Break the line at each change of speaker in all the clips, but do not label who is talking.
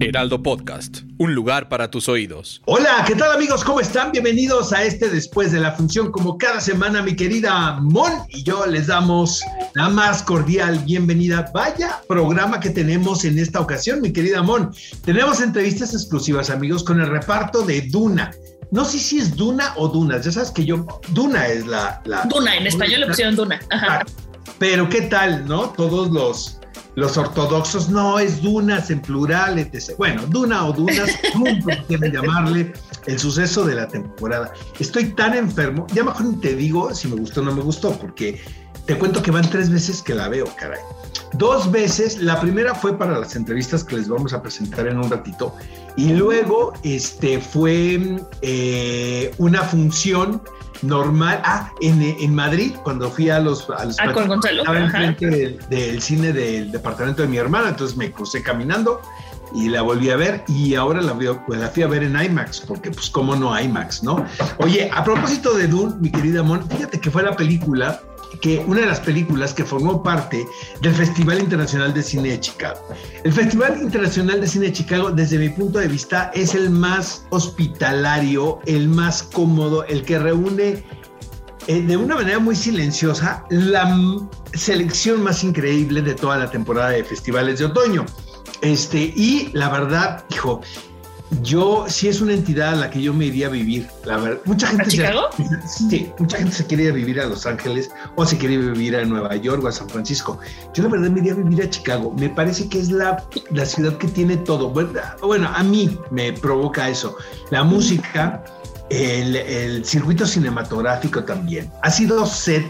Heraldo Podcast, un lugar para tus oídos.
Hola, ¿qué tal amigos? ¿Cómo están? Bienvenidos a este después de la función. Como cada semana, mi querida Mon y yo les damos la más cordial bienvenida. Vaya programa que tenemos en esta ocasión, mi querida Mon. Tenemos entrevistas exclusivas, amigos, con el reparto de Duna. No sé si es Duna o Dunas. Ya sabes que yo, Duna es la... la
Duna, en español le pusieron Duna. Ajá.
Ah, Pero qué tal, ¿no? Todos los, los ortodoxos, no, es Dunas en plural, etc. Bueno, Duna o Dunas, como quieren llamarle, el suceso de la temporada. Estoy tan enfermo, ya mejor ni te digo si me gustó o no me gustó, porque te cuento que van tres veces que la veo, caray. Dos veces, la primera fue para las entrevistas que les vamos a presentar en un ratito, y luego este, fue eh, una función normal, ah, en, en Madrid, cuando fui a los... A los
Ah, con Gonzalo,
Estaba enfrente del, del cine del departamento de mi hermana, entonces me crucé caminando y la volví a ver y ahora la, pues, la fui a ver en IMAX, porque pues cómo no IMAX, ¿no? Oye, a propósito de Dune, mi querida Mon, fíjate que fue la película que una de las películas que formó parte del Festival Internacional de Cine de Chicago. El Festival Internacional de Cine de Chicago, desde mi punto de vista, es el más hospitalario, el más cómodo, el que reúne eh, de una manera muy silenciosa la selección más increíble de toda la temporada de festivales de otoño. Este, y la verdad, hijo, yo sí es una entidad a la que yo me iría a vivir. La verdad, mucha gente.
¿A
se-
Chicago?
sí, mucha gente se quiere ir a vivir a Los Ángeles o se quiere vivir a Nueva York o a San Francisco. Yo la verdad me iría a vivir a Chicago. Me parece que es la, la ciudad que tiene todo. Bueno, bueno, a mí me provoca eso. La música, el, el circuito cinematográfico también. Ha sido set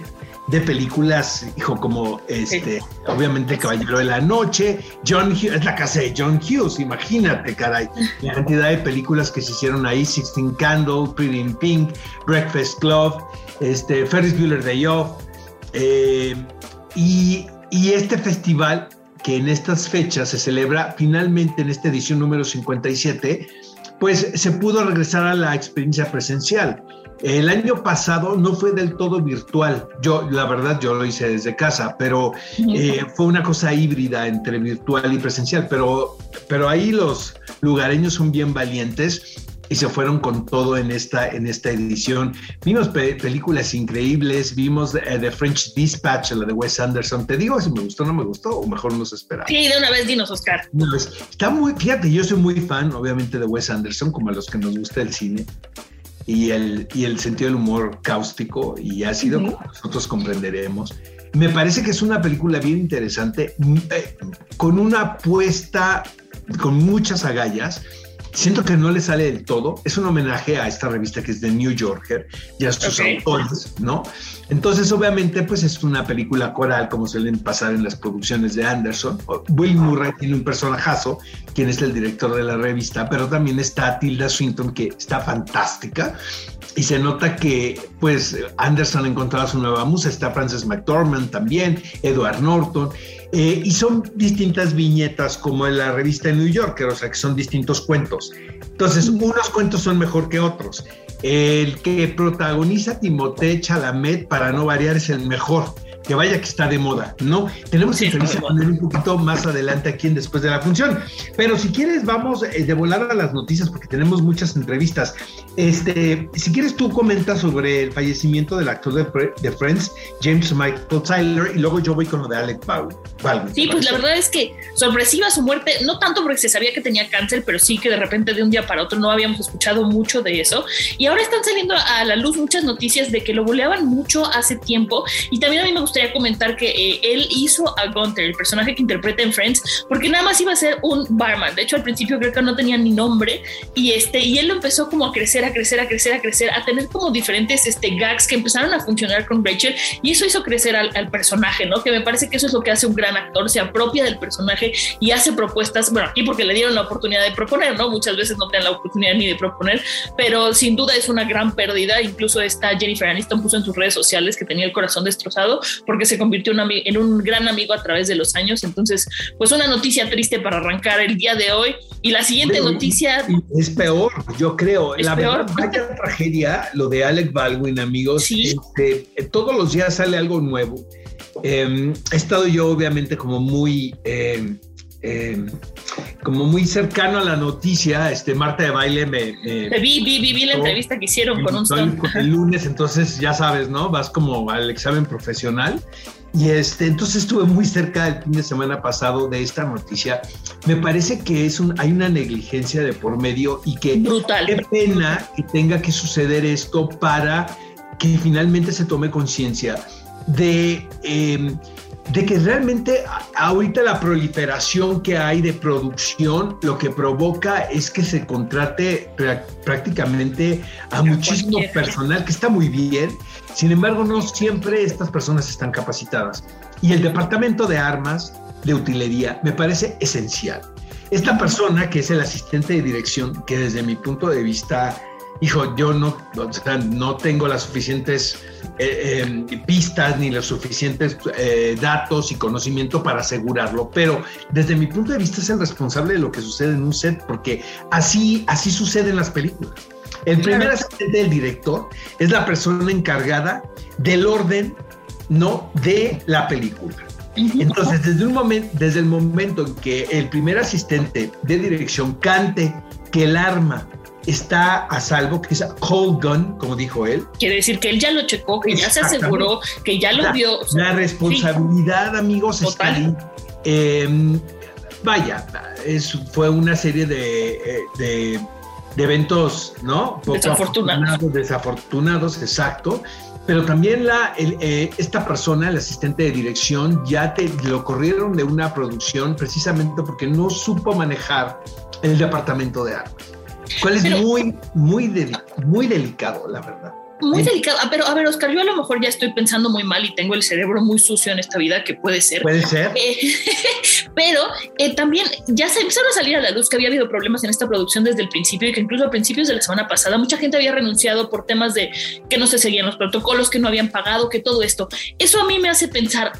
de películas, hijo, como este, obviamente Caballero de la Noche, John Hughes, es la casa de John Hughes, imagínate, caray, la cantidad de películas que se hicieron ahí, Sixteen Candle, Pretty in Pink, Breakfast Club, este, Ferris Bueller Day Off, eh, y, y este festival que en estas fechas se celebra finalmente en esta edición número 57, pues se pudo regresar a la experiencia presencial. El año pasado no fue del todo virtual. Yo, la verdad, yo lo hice desde casa, pero eh, fue una cosa híbrida entre virtual y presencial. Pero, pero ahí los lugareños son bien valientes y se fueron con todo en esta, en esta edición. Vimos pe- películas increíbles, vimos eh, The French Dispatch, la de Wes Anderson. Te digo si me gustó o no me gustó, o mejor no se esperaba.
Sí, de una vez dinos, Oscar.
Es- está muy, fíjate, yo soy muy fan, obviamente, de Wes Anderson, como a los que nos gusta el cine y el, y el sentido del humor cáustico y ácido, como nosotros comprenderemos. Me parece que es una película bien interesante, mm, eh, con una apuesta con muchas agallas. Siento que no le sale del todo. Es un homenaje a esta revista que es The New Yorker y a sus autores, ¿no? Entonces, obviamente, pues es una película coral, como suelen pasar en las producciones de Anderson. Will Murray tiene un personajazo, quien es el director de la revista, pero también está Tilda Swinton, que está fantástica. Y se nota que, pues, Anderson ha encontrado su nueva musa. Está Frances McDormand también, Edward Norton. Eh, y son distintas viñetas como en la revista New Yorker, o sea, que son distintos cuentos. Entonces, unos cuentos son mejor que otros. El que protagoniza Timothée Chalamet, para no variar, es el mejor. Que vaya que está de moda, ¿no? Tenemos
Sí,
entrevista con él un poquito más adelante aquí en Después de la Función. Pero si quieres, vamos eh, de volar a las noticias porque tenemos muchas entrevistas. Este, si quieres, tú comentas sobre el fallecimiento del actor de, de Friends, James Michael Tyler, y luego yo voy con lo de Alec Baldwin. Baldwin,
Sí,
¿te
pues la verdad es que sorpresiva su muerte, no tanto porque se sabía que tenía cáncer, pero sí que de repente de un día para otro no habíamos escuchado mucho de eso. Y ahora están saliendo a la luz muchas noticias de que lo boleaban mucho hace tiempo. Y también a mí me gustaría gustaría comentar que eh, él hizo a Gunther, el personaje que interpreta en Friends, porque nada más iba a ser un barman. De hecho, al principio creo que no tenía ni nombre y este y él empezó como a crecer, a crecer, a crecer, a crecer, a tener como diferentes este gags que empezaron a funcionar con Rachel y eso hizo crecer al, al personaje, ¿no? Que me parece que eso es lo que hace un gran actor, se apropia del personaje y hace propuestas, bueno, aquí porque le dieron la oportunidad de proponer, ¿no? Muchas veces no te dan la oportunidad ni de proponer, pero sin duda es una gran pérdida. Incluso esta Jennifer Aniston puso en sus redes sociales que tenía el corazón destrozado porque se convirtió en un gran amigo a través de los años. Entonces, pues una noticia triste para arrancar el día de hoy. Y la siguiente noticia...
Es peor, yo creo. la peor. verdad, vaya tragedia lo de Alec Baldwin, amigos.
Sí.
Este, todos los días sale algo nuevo. Eh, he estado yo obviamente como muy... Eh, eh, como muy cercano a la noticia, este Marta de Baile me... me
Te vi, vi, vi, vi la entrevista que hicieron con un
el, el lunes, entonces ya sabes, ¿no? Vas como al examen profesional. Y este, entonces estuve muy cerca el fin de semana pasado de esta noticia. Me parece que es un, hay una negligencia de por medio y que
Brutal.
qué pena que tenga que suceder esto para que finalmente se tome conciencia de, eh, de que realmente ahorita la proliferación que hay de producción lo que provoca es que se contrate prácticamente a, muchísimo personal que está muy bien. Sin embargo, no siempre estas personas están capacitadas. Y el departamento de armas, de utilería, me parece esencial. Esta persona, que es el asistente de dirección, que desde mi punto de vista hijo, yo no, o sea, no tengo las suficientes eh, eh, pistas ni los suficientes eh, datos y conocimiento para asegurarlo, pero desde mi punto de vista es el responsable de lo que sucede en un set, porque así, así sucede en las películas. El primer asistente del director es la persona encargada del orden, ¿no? De la película. Entonces, desde, un momento, desde el momento en que el primer asistente de dirección cante que el arma está a salvo, que es cold gun, como dijo él.
Quiere decir que él ya lo checó, que ya se aseguró, que ya lo
la,
vio.
O sea, la responsabilidad, sí. amigos, Total. está ahí. Eh, vaya, es, fue una serie de, de, de eventos, ¿no?
Poco desafortunados.
Desafortunados, exacto. Pero también la, el, eh, esta persona, el asistente de dirección, ya te lo corrieron de una producción precisamente porque no supo manejar el departamento de armas. ¿Cuál es pero, muy, muy, de, muy delicado, la verdad.
Muy delicado. Ah, pero a ver, Oscar, yo a lo mejor ya estoy pensando muy mal y tengo el cerebro muy sucio en esta vida, que puede ser.
Puede ser.
Eh, pero eh, también ya se empezaron a salir a la luz que había habido problemas en esta producción desde el principio y que incluso a principios de la semana pasada mucha gente había renunciado por temas de que no se seguían los protocolos, que no habían pagado, que todo esto. Eso a mí me hace pensar,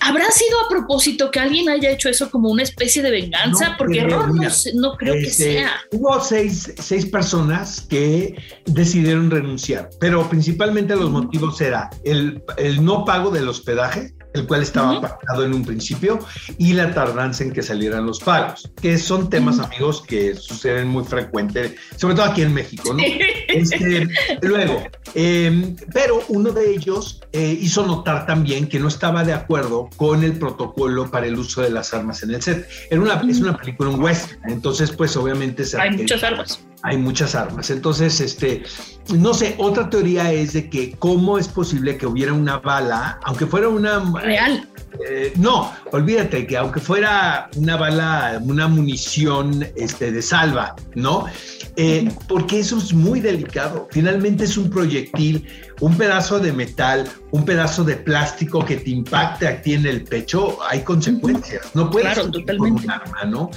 ¿Habrá sido a propósito que alguien haya hecho eso como una especie de venganza? No, Porque error no, no, creo este, que sea.
Hubo seis, seis, personas que decidieron renunciar, pero principalmente los motivos era el, el no pago del hospedaje, el cual estaba uh -huh. pactado en un principio, y la tardanza en que salieran los pagos, que son temas, uh -huh. amigos, que suceden muy frecuente, sobre todo aquí en México, ¿no? Este, luego, eh, pero uno de ellos eh, hizo notar también que no estaba de acuerdo con el protocolo para el uso de las armas en el set. Era una, uh -huh. Es una película en western, entonces, pues obviamente...
Hay muchas armas
hay muchas armas. Entonces, este, no sé, otra teoría es de que cómo es posible que hubiera una bala, aunque fuera una...
Real.
Eh, no, olvídate que aunque fuera una bala, una munición este, de salva, ¿no? Eh, porque eso es muy delicado. Finalmente es un proyectil, un pedazo de metal, un pedazo de plástico que te impacte aquí en el pecho, hay consecuencias. No puedes
claro, totalmente.
un arma, ¿no?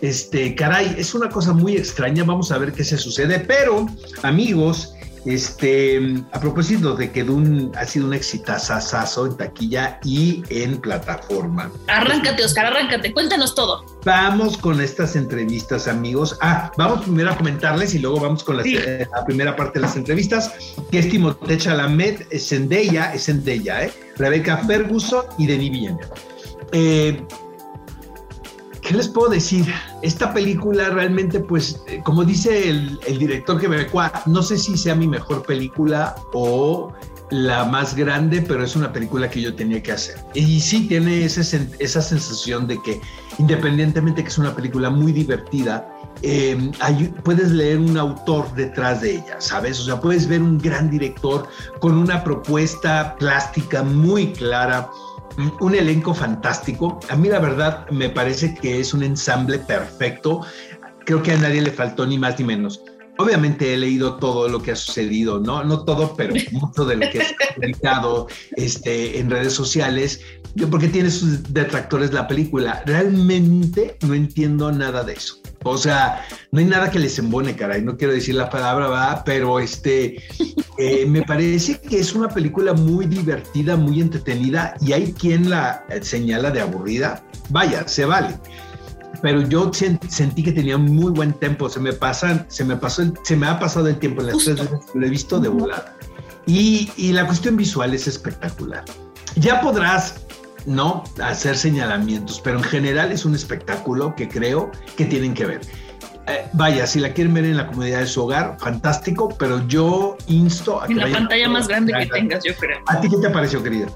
Este, caray, es una cosa muy extraña. Vamos a ver qué se sucede. Pero, amigos, este, a propósito de que Dune ha sido un exitazazazo en taquilla y en plataforma.
Arráncate, Oscar, arráncate, cuéntanos todo.
Vamos con estas entrevistas, amigos. Ah, vamos primero a comentarles y luego vamos con la, sí. eh, la primera parte de las entrevistas, que es Timothée Chalamet, es Zendaya, es Zendaya, ¿eh? Rebecca Ferguson y Denis Villeneuve. Eh, ¿Qué les puedo decir? Esta película realmente, pues, eh, como dice el, el director quebecois, no sé si sea mi mejor película o la más grande, pero es una película que yo tenía que hacer. Y sí tiene esa sensación de que independientemente que es una película muy divertida, eh, puedes leer un autor detrás de ella, ¿sabes? O sea, puedes ver un gran director con una propuesta plástica muy clara, un elenco fantástico. A mí la verdad me parece que es un ensamble perfecto. Creo que a nadie le faltó ni más ni menos. Obviamente he leído todo lo que ha sucedido, no, no todo, pero mucho de lo que ha publicado este, en redes sociales, porque tiene sus detractores la película. Realmente no entiendo nada de eso. O sea, no hay nada que les embone, caray. No quiero decir la palabra, va, pero este, eh, me parece que es una película muy divertida, muy entretenida, y hay quien la señala de aburrida. Vaya, se vale pero yo sentí que tenía muy buen tiempo. Se me pasan, se me pasó, se me ha pasado el tiempo en las tres veces que lo he visto de volada. Y, y, la cuestión visual es espectacular. Ya podrás no hacer señalamientos, pero en general es un espectáculo que creo que tienen que ver. Eh, vaya, si la quieren ver en la comunidad de su hogar, fantástico, pero yo insto a
en la pantalla más grande que tengas, yo creo.
¿A ti qué te pareció, querida?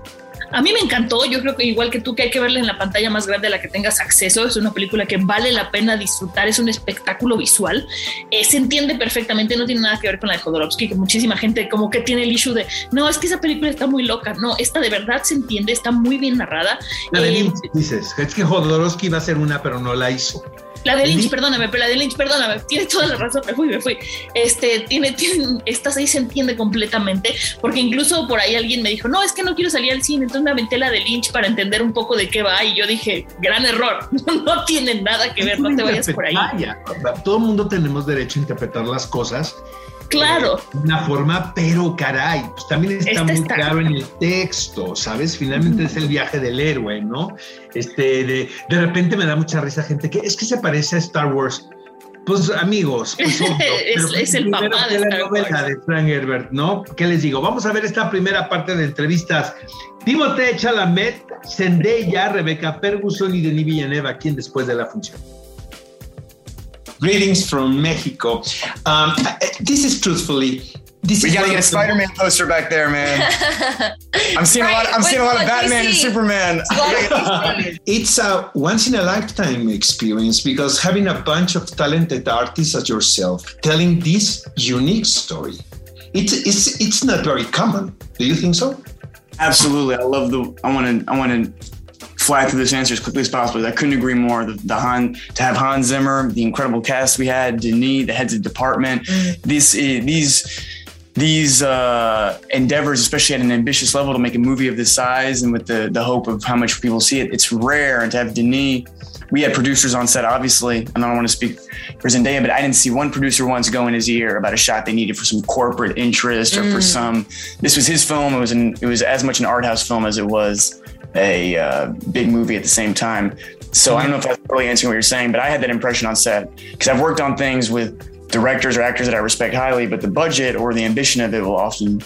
A mí me encantó, yo creo que igual que tú, que hay que verla en la pantalla más grande a la que tengas acceso, es una película que vale la pena disfrutar, es un espectáculo visual, eh, se entiende perfectamente, no tiene nada que ver con la de Jodorowsky, que muchísima gente como que tiene el issue de, no, es que esa película está muy loca, no, esta de verdad se entiende, está muy bien narrada.
La de eh, dices, es que Jodorowsky iba a ser una, pero no la hizo.
La de Lynch, perdóname, pero la de Lynch, perdóname, tiene toda la razón, me fui, me fui. Este, tiene, tiene, estás ahí, se entiende completamente, porque incluso por ahí alguien me dijo, no, es que no quiero salir al cine, entonces me aventé la de Lynch para entender un poco de qué va, y yo dije, gran error, no tiene nada que ver, no te vayas por ahí.
Todo el mundo tenemos derecho a interpretar las cosas
Claro.
De una forma, pero caray, pues también está muy claro en el texto, ¿sabes? Finalmente es el viaje del héroe, ¿no? Este, de, de repente me da mucha risa gente que es que se parece a Star Wars. Pues amigos, pues,
es, el papá de la novela
de Frank Herbert, ¿no? ¿Qué les digo? Vamos a ver esta primera parte de entrevistas. Timothée Chalamet, Zendaya, Rebecca Ferguson y Denis Villeneuve aquí en Después de la Función.
Greetings from Mexico. Um, this is truthfully. This
we gotta get a Spider-Man poster back there, man. I'm seeing right. a lot. I'm seeing a lot of Batman and Superman.
it's a once in a lifetime experience because having a bunch of talented artists as yourself telling this unique story, it's it's it's not very common. Do you think so?
Absolutely. I love the. I want to. I want to fly through this answer as quickly as possible. I couldn't agree more. The, the Han to have Hans Zimmer, the incredible cast we had, Denis, the heads of department, mm. these uh, these these uh, endeavors, especially at an ambitious level, to make a movie of this size and with the the hope of how much people see it, it's rare. And to have Denis, we had producers on set, obviously, and I don't want to speak for Zendaya, but I didn't see one producer once go in his ear about a shot they needed for some corporate interest or mm. for some. This was his film. It was an, it was as much an art house film as it was a uh, big movie at the same time. So I don't know if that's really answering what you're saying, but I had that impression on set because I've worked on things with directors or actors that I respect highly, but the budget or the ambition of it will often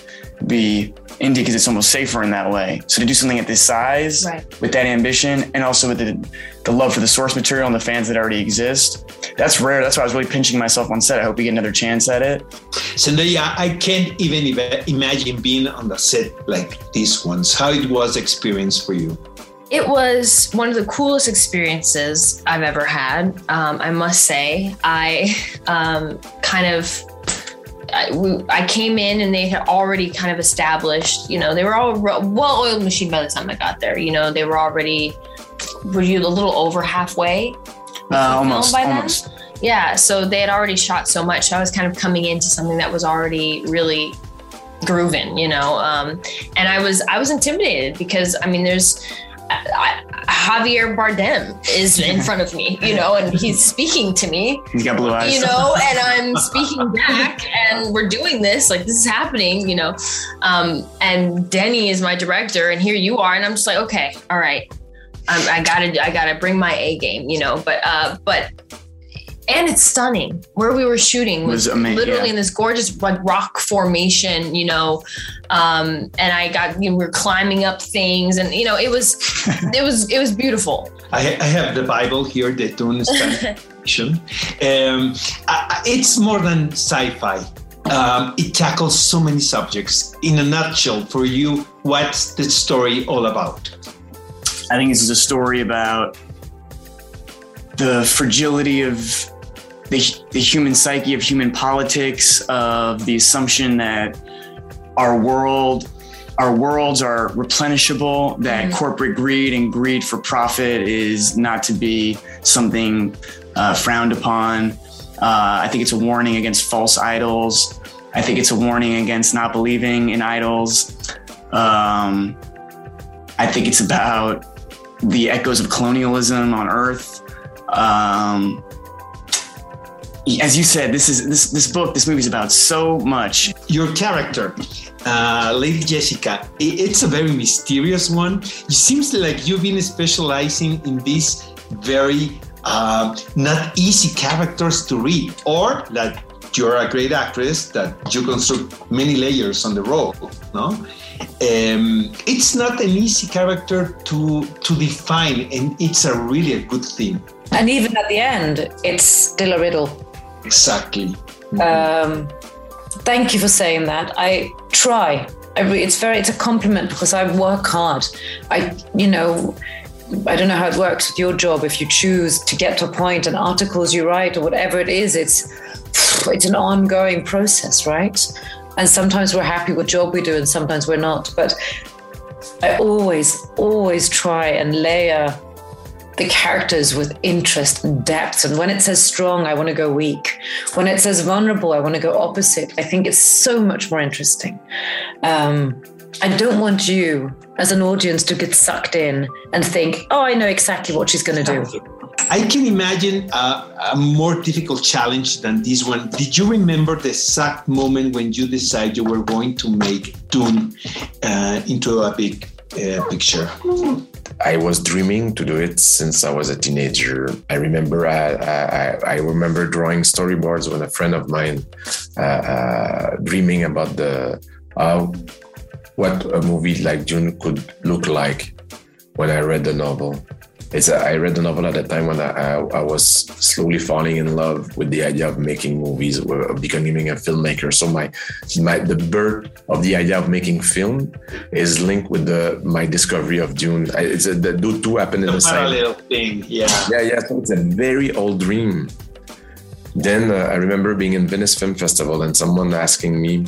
be indie because it's almost safer in that way. So to do something at this size right. with that ambition and also with the, the love for the source material and the fans that already exist, that's rare. That's why I was really pinching myself on set. I hope we get another chance at it.
Zendaya, I can't even imagine being on the set like these ones. How it was experience for you?
It was one of the coolest experiences I've ever had. Um, I must say, I um, kind of I, we, I, came in and they had already kind of established, you know, they were all well-oiled machine by the time I got there. You know, they were already were you a little over halfway?
Uh, almost, by almost.
Then? Yeah, so they had already shot so much. So I was kind of coming into something that was already really grooving, you know. Um, and I was I was intimidated because I mean, there's I, Javier Bardem is in front of me, you know, and he's speaking to me.
He's got blue eyes.
You know, and I'm speaking back and we're doing this, like this is happening, you know. Um, and Denny is my director, and here you are, and I'm just like, okay, all right. Um, I gotta, I gotta bring my A game, you know. But, uh, but and it's stunning. Where we were shooting was, was amazing, literally yeah. in this gorgeous like rock formation, you know. Um, and I got you know, we were climbing up things, and you know it was it was it was beautiful.
I, I have the Bible here, the Dune Fiction. um, it's more than sci-fi. um, it tackles so many subjects. In a nutshell, for you, what's the story all about?
I think this is a story about the fragility of the, the human psyche, of human politics, of the assumption that our world our worlds are replenishable, that mm-hmm. corporate greed and greed for profit is not to be something uh, frowned upon. Uh, I think it's a warning against false idols. I think it's a warning against not believing in idols. Um, I think it's about the echoes of colonialism on Earth. Um, as you said, this is this this book, this movie is about so much.
Your character, uh, Lady Jessica, it's a very mysterious one. It seems like you've been specializing in these very uh, not easy characters to read, or that you're a great actress that you construct many layers on the role. No, um, it's not an easy character to to define, and it's a really a good thing.
And even at the end, it's still a riddle.
Exactly.
Mm-hmm. Um, thank you for saying that. I try. I, it's very. It's a compliment because I work hard. I, you know. I don't know how it works with your job. If you choose to get to a point and articles you write or whatever it is, it's it's an ongoing process, right? And sometimes we're happy with job we do, and sometimes we're not. But I always, always try and layer the characters with interest and depth. And when it says strong, I want to go weak. When it says vulnerable, I want to go opposite. I think it's so much more interesting. Um, I don't want you as an audience to get sucked in and think, oh, I know exactly what she's going to do.
I can imagine a, a, more difficult challenge than this one. Did you remember the exact moment when you decided you were going to make Dune uh, into a big uh, picture?
I was dreaming to do it since I was a teenager. I remember I, I, I remember drawing storyboards with a friend of mine, uh, uh, dreaming about the uh, what a movie like Dune could look like when I read the novel it's a, I read the novel at the time when I, I, was slowly falling in love with the idea of making movies, of becoming a filmmaker. So my my the birth of the idea of making film is linked with the my discovery of Dune. It's a, the two happen in the, the
parallel same thing. Yeah,
yeah, yeah. So it's a very old dream. Then uh, I remember being in Venice Film Festival and someone asking me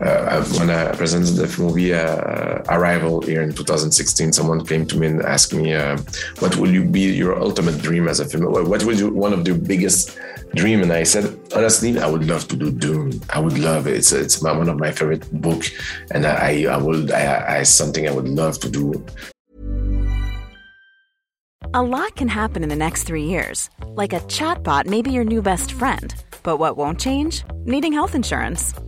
uh, when I presented the movie uh, Arrival here in 2016, someone came to me and asked me, uh, "What will you be your ultimate dream as a film? What you one of your biggest dream?" And I said, honestly, I would love to do Dune. I would love it. It's it's my, one of my favorite book, and I I will I, I something I would love to do.
A lot can happen in the next three years, like a chatbot may be your new best friend. But what won't change? Needing health insurance.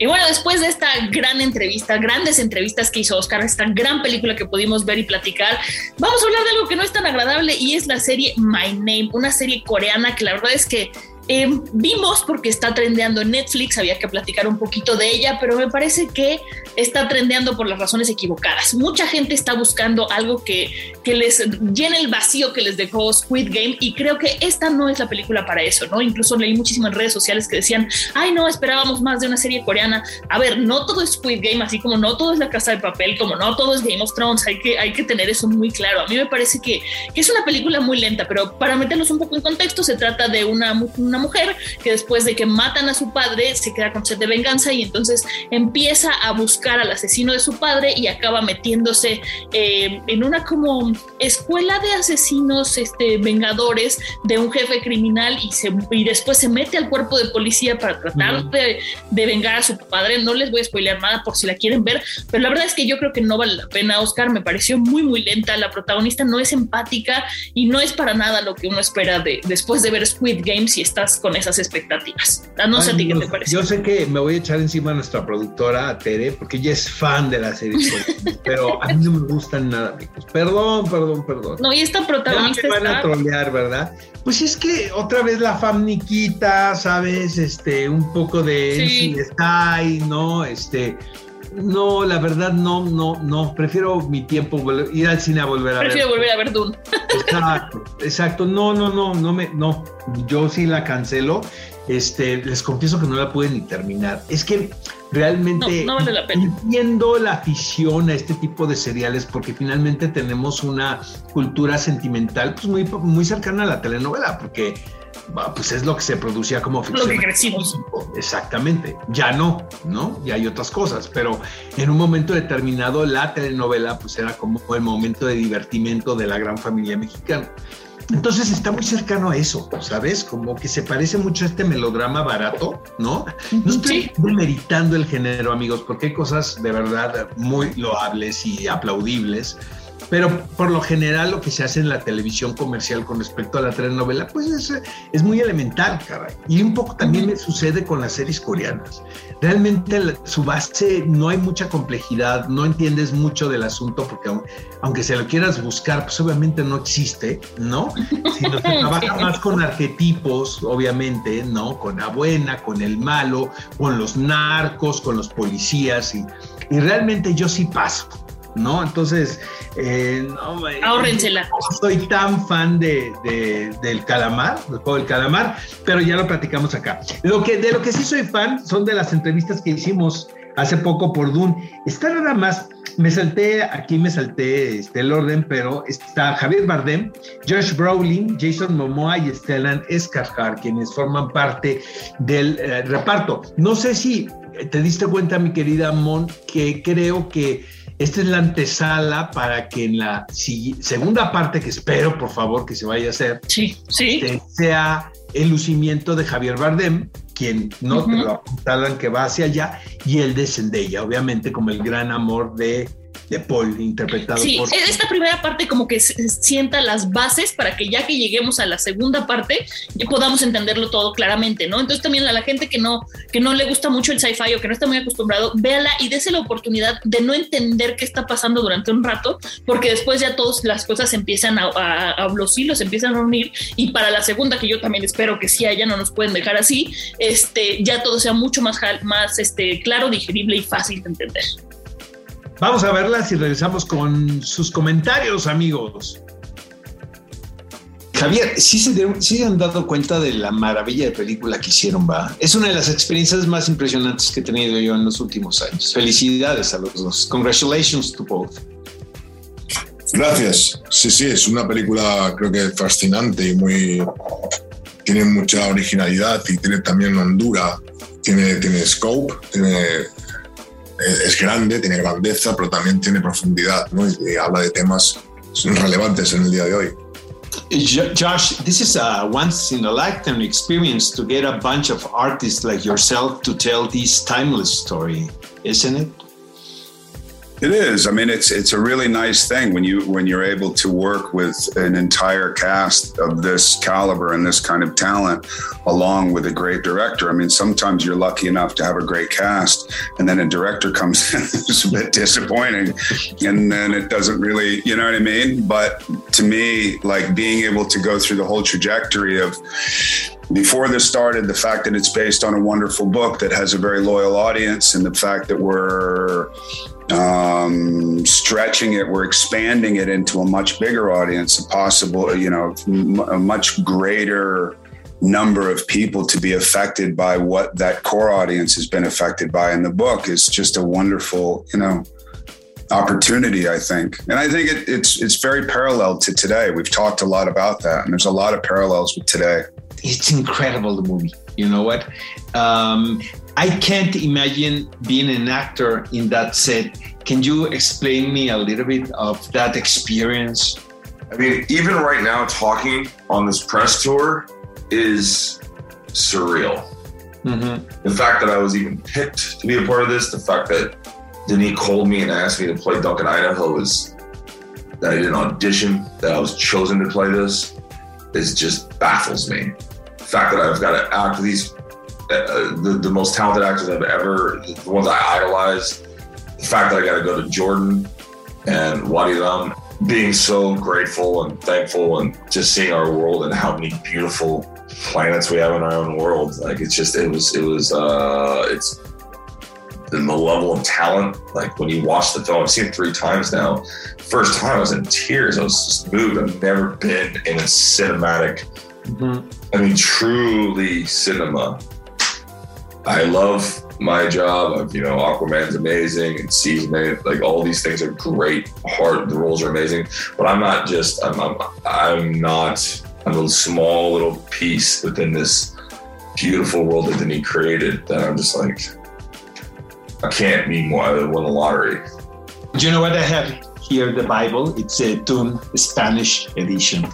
Y bueno, después de esta gran entrevista, grandes entrevistas que hizo Oscar, esta gran película que pudimos ver y platicar, vamos a hablar de algo que no es tan agradable y es la serie My Name, una serie coreana que la verdad es que eh, vimos porque está trendeando en Netflix, había que platicar un poquito de ella, pero me parece que está trendeando por las razones equivocadas. Mucha gente está buscando algo que, que les llene el vacío que les dejó Squid Game y creo que esta no es la película para eso, ¿no? Incluso leí muchísimas redes sociales que decían, ay no, esperábamos más de una serie coreana. A ver, no todo es Squid Game, así como no todo es La Casa de Papel, como no todo es Game of Thrones, hay que, hay que tener eso muy claro. A mí me parece que, que es una película muy lenta, pero para meterlos un poco en contexto, se trata de una, una mujer que después de que matan a su padre se queda con sed de venganza y entonces empieza a buscar al asesino de su padre y acaba metiéndose eh, en una como escuela de asesinos este, vengadores de un jefe criminal y, se, y después se mete al cuerpo de policía para tratar de, de, vengar a su padre. No les voy a spoilear nada por si la quieren ver, pero la verdad es que yo creo que no vale la pena. Oscar me pareció muy, muy lenta. La protagonista no es empática y no es para nada lo que uno espera de, después de ver Squid Game si está estás con esas expectativas. No sé a ti qué te parece.
Yo sé que me voy a echar encima a nuestra productora, Tere, porque ella es fan de la serie, pero a mí no me gustan nada, amigos. Perdón, perdón, perdón.
No, y esta protagonista.
Ya me van a trolear, ¿verdad? Pues es que otra vez la famniquita, ¿sabes? Este, un poco de sí. Sky, ¿no? Este, no, la verdad no, no, no. Prefiero mi tiempo ir al cine a volver
a ver. Prefiero volver a ver Dune.
Exacto, exacto. No, no, no, no me, no. Yo sí la cancelo. Este, les confieso que no la pude ni terminar. Es que realmente
no, vale la pena.
entiendo la afición a este tipo de seriales porque finalmente tenemos una cultura sentimental pues muy, muy cercana a la telenovela, porque pues es lo que se producía como ficción.
Lo que crecimos.
Exactamente. Ya no, ¿no? Ya hay otras cosas, pero en un momento determinado la telenovela pues era como el momento de divertimento de la gran familia mexicana. Entonces está muy cercano a eso, ¿sabes? Como que se parece mucho a este melodrama barato, ¿no? No estoy demeritando el género, amigos, porque hay cosas de verdad muy loables y aplaudibles pero por lo general lo que se hace en la televisión comercial con respecto a la telenovela, pues es, es muy elemental, caray. Y un poco también me sucede con las series coreanas. Realmente su base no hay mucha complejidad, no entiendes mucho del asunto porque aunque se lo quieras buscar, pues obviamente no existe, ¿no? Sino se trabaja más con arquetipos, obviamente, ¿no? Con la buena, con el malo, con los narcos, con los policías y, y realmente yo sí paso. ¿No? Entonces, eh, no,
ahórrensela.
No soy tan fan de, del calamar, del juego del calamar, pero ya lo platicamos acá. Lo que, de lo que sí soy fan son de las entrevistas que hicimos hace poco por Dune. Está nada más, me salté, aquí me salté este, el orden, pero está Javier Bardem, Josh Brolin, Jason Momoa y Stellan Skarsgård, quienes forman parte del eh, reparto. No sé si te diste cuenta, mi querida Mon, que creo que esta es la antesala para que en la segunda parte, que espero por favor que se vaya a hacer,
sí, sí.
Este, sea el lucimiento de Javier Bardem, quien no te lo apuntalan que va hacia allá, y el de Zendaya, obviamente como el gran amor de de Paul, interpretado
sí,
por...
esta primera parte como que sienta las bases para que ya que lleguemos a la segunda parte podamos entenderlo todo claramente, ¿no? Entonces también a la gente que no, que no le gusta mucho el sci-fi o que no está muy acostumbrado, véala y dése la oportunidad de no entender qué está pasando durante un rato, porque después ya todas las cosas empiezan a, a, los hilos empiezan a unir y para la segunda, que yo también espero que sí haya, no nos pueden dejar así, este, ya todo sea mucho más, más este, claro, digerible y fácil de entender.
Vamos a verlas y regresamos con sus comentarios, amigos.
Javier, ¿sí se, han dado cuenta de la maravilla de película que hicieron, va? Es una de las experiencias más impresionantes que he tenido yo en los últimos años. Felicidades a los dos. Congratulations to both.
Gracias. Sí, sí, es una película creo que fascinante y muy... Tiene mucha originalidad y tiene también hondura, tiene, tiene scope, tiene es grande, tiene grandeza, pero también tiene profundidad, ¿no? Y, habla de temas relevantes en el día de hoy.
Josh, this is a once in a lifetime experience to get a bunch of artists like yourself to tell this timeless story, isn't it?
It is. I mean, it's it's a really nice thing when you when you're able to work with an entire cast of this caliber and this kind of talent, along with a great director. I mean, sometimes you're lucky enough to have a great cast, and then a director comes in it's a bit disappointing, and then it doesn't really, you know what I mean? But to me, like being able to go through the whole trajectory of before this started, the fact that it's based on a wonderful book that has a very loyal audience, and the fact that we're um, stretching it, we're expanding it into a much bigger audience, a possible, you know, a much greater number of people to be affected by what that core audience has been affected by in the book is just a wonderful, you know, opportunity. I think, and I think it, it's it's very parallel to today. We've talked a lot about that, and there's a lot of parallels with today.
It's incredible the movie. You know what? Um, I can't imagine being an actor in that set. Can you explain me a little bit of that experience?
I mean, even right now, talking on this press tour is surreal. Mm-hmm. The fact that I was even picked to be a part of this, the fact that Denis called me and asked me to play Duncan Idaho is that I didn't audition, that I was chosen to play this, is just baffles me The fact that I've got to act with these uh, the, the most talented actors I've ever, the ones I idolize. The fact that I got to go to Jordan and Wadi Rum, being so grateful and thankful, and just seeing our world and how many beautiful planets we have in our own world. Like it's just, it was, it was, uh, it's the level of talent. Like when you watch the film, I've seen it three times now. First time I was in tears. I was just moved. I've never been in a cinematic.
Mm-hmm.
I mean, truly cinema. I love my job. I've, you know, Aquaman's amazing and Season like all these things are great. Hard, the roles are amazing, but I'm not just. I'm. I'm, I'm not. I'm a small little piece within this beautiful world that Denis created. That I'm just like, I can't be more. I won the lottery.
Do you know what I have here? The Bible. It's uh, a Dune Spanish edition.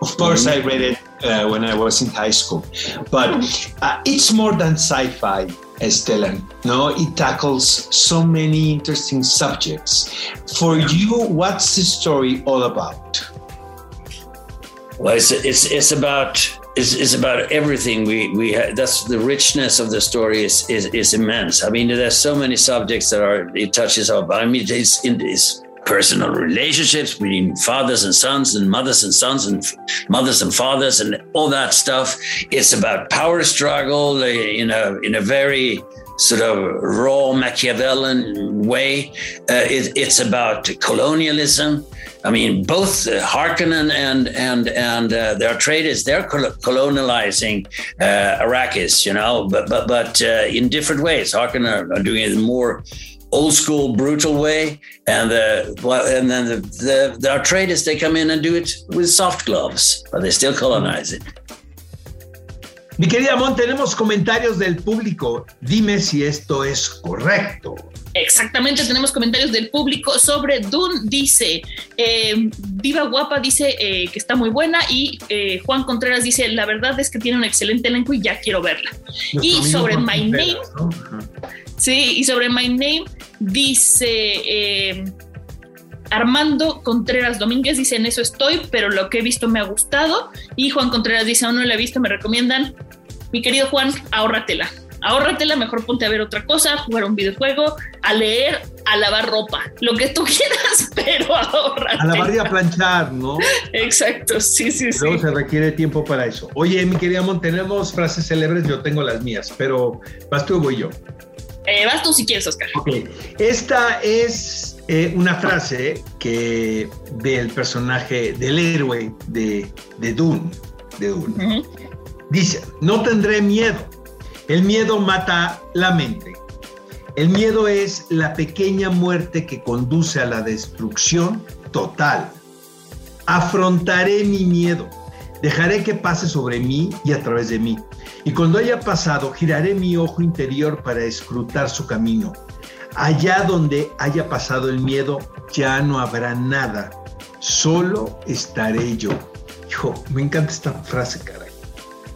Of course, mm-hmm. I read it uh, when I was in high school, but uh, it's more than sci-fi. Estelan, no, it tackles so many interesting subjects. For you, what's the story all about?
Well, it's it's it's about it's, it's about everything. We we ha- that's the richness of the story is, is is immense. I mean, there's so many subjects that are it touches up. I mean, it's in it's personal relationships between fathers and sons and mothers and sons and mothers and fathers and all that stuff. It's about power struggle uh, in a in a very sort of raw Machiavellian way. Uh, it, it's about colonialism. I mean, both uh, Harkonnen and and and uh, their traders they're col- colonializing uh, Arrakis, you know, but but but uh, in different ways. Harkonnen are doing it more old school, brutal way, and the well, and then the, the, the our traders they come in and do it with soft gloves, but they still colonize it.
Mi querida Mon, tenemos comentarios del público. Dime si esto es correcto.
Exactamente, tenemos comentarios del público sobre Dune. Dice, eh, Viva Guapa dice eh, que está muy buena y eh, Juan Contreras dice, la verdad es que tiene un excelente elenco y ya quiero verla.
Nuestro
y sobre My Name,
¿no?
Sí, y sobre My Name dice eh, Armando Contreras Domínguez, dice, en eso estoy, pero lo que he visto me ha gustado. Y Juan Contreras dice, aún no la he visto, me recomiendan. Mi querido Juan, ahórratela. Ahórratela, mejor ponte a ver otra cosa, a jugar un videojuego, a leer, a lavar ropa, lo que tú quieras, pero ahórratela.
A lavar y a planchar, ¿no?
Exacto, sí, sí, sí.
Luego se requiere tiempo para eso. Oye, mi querida Mon, tenemos frases célebres, yo tengo las mías, pero ¿vas tú voy yo?
Eh, vas tú si quieres, Oscar.
Ok, esta es eh, una frase que del personaje, del héroe de, de Dune, de Dune. Dice, no tendré miedo. El miedo mata la mente. El miedo es la pequeña muerte que conduce a la destrucción total. Afrontaré mi miedo. Dejaré que pase sobre mí y a través de mí. Y cuando haya pasado, giraré mi ojo interior para escrutar su camino. Allá donde haya pasado el miedo, ya no habrá nada. Solo estaré yo. Hijo, me encanta esta frase, caray.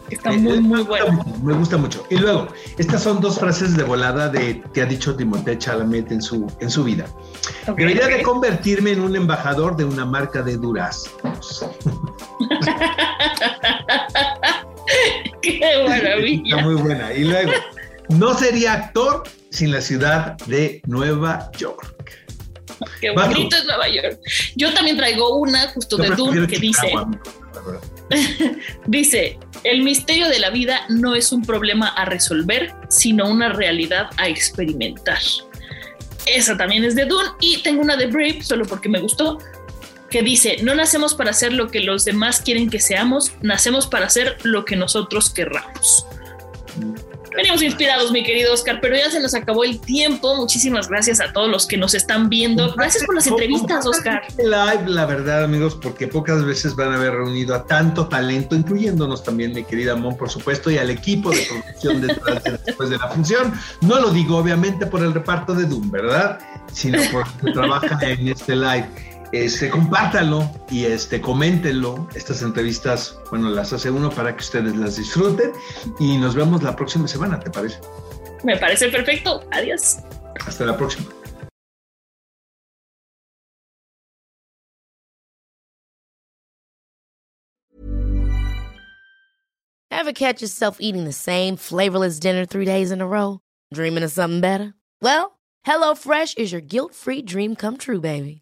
Está muy, muy buena.
Me gusta mucho. Y luego, estas son dos frases de volada de que ha dicho Timothée Chalamet en su, en su vida.
Ok,
Debería de convertirme en un embajador de una marca de duraznos.
Qué maravilla.
Está muy buena. Y luego, no sería actor sin la ciudad de Nueva York.
Qué
tú.
bonito es Nueva York. Yo también traigo una justo
Yo
de Dune que dice,
Chicago,
dice, el misterio de la vida no es un problema a resolver, sino una realidad a experimentar. Esa también es de Dune y tengo una de Brave, solo porque me gustó, que dice, no nacemos para ser lo que los demás quieren que seamos, nacemos para ser lo que nosotros querramos. Venimos inspirados, mi querido Oscar, pero ya se nos acabó el tiempo. Muchísimas gracias a todos los que nos están viendo. Gracias por las entrevistas, Oscar.
Live, la verdad, amigos, porque pocas veces van a haber reunido a tanto talento, incluyéndonos también, mi querida Mon, por supuesto, y al equipo de producción detrás de- después de la función. No lo digo, obviamente, por el reparto de Doom, ¿verdad? Sino porque trabaja en este live. Este, compártanlo y este, coméntenlo. Estas entrevistas, bueno, las hace uno para que ustedes las disfruten y nos vemos la próxima semana, ¿te parece?
Me parece perfecto. Adiós.
Hasta la próxima.
Ever catch yourself eating the same flavorless dinner three days in a row? Dreaming of something better? Well, HelloFresh is your guilt-free dream come true, baby.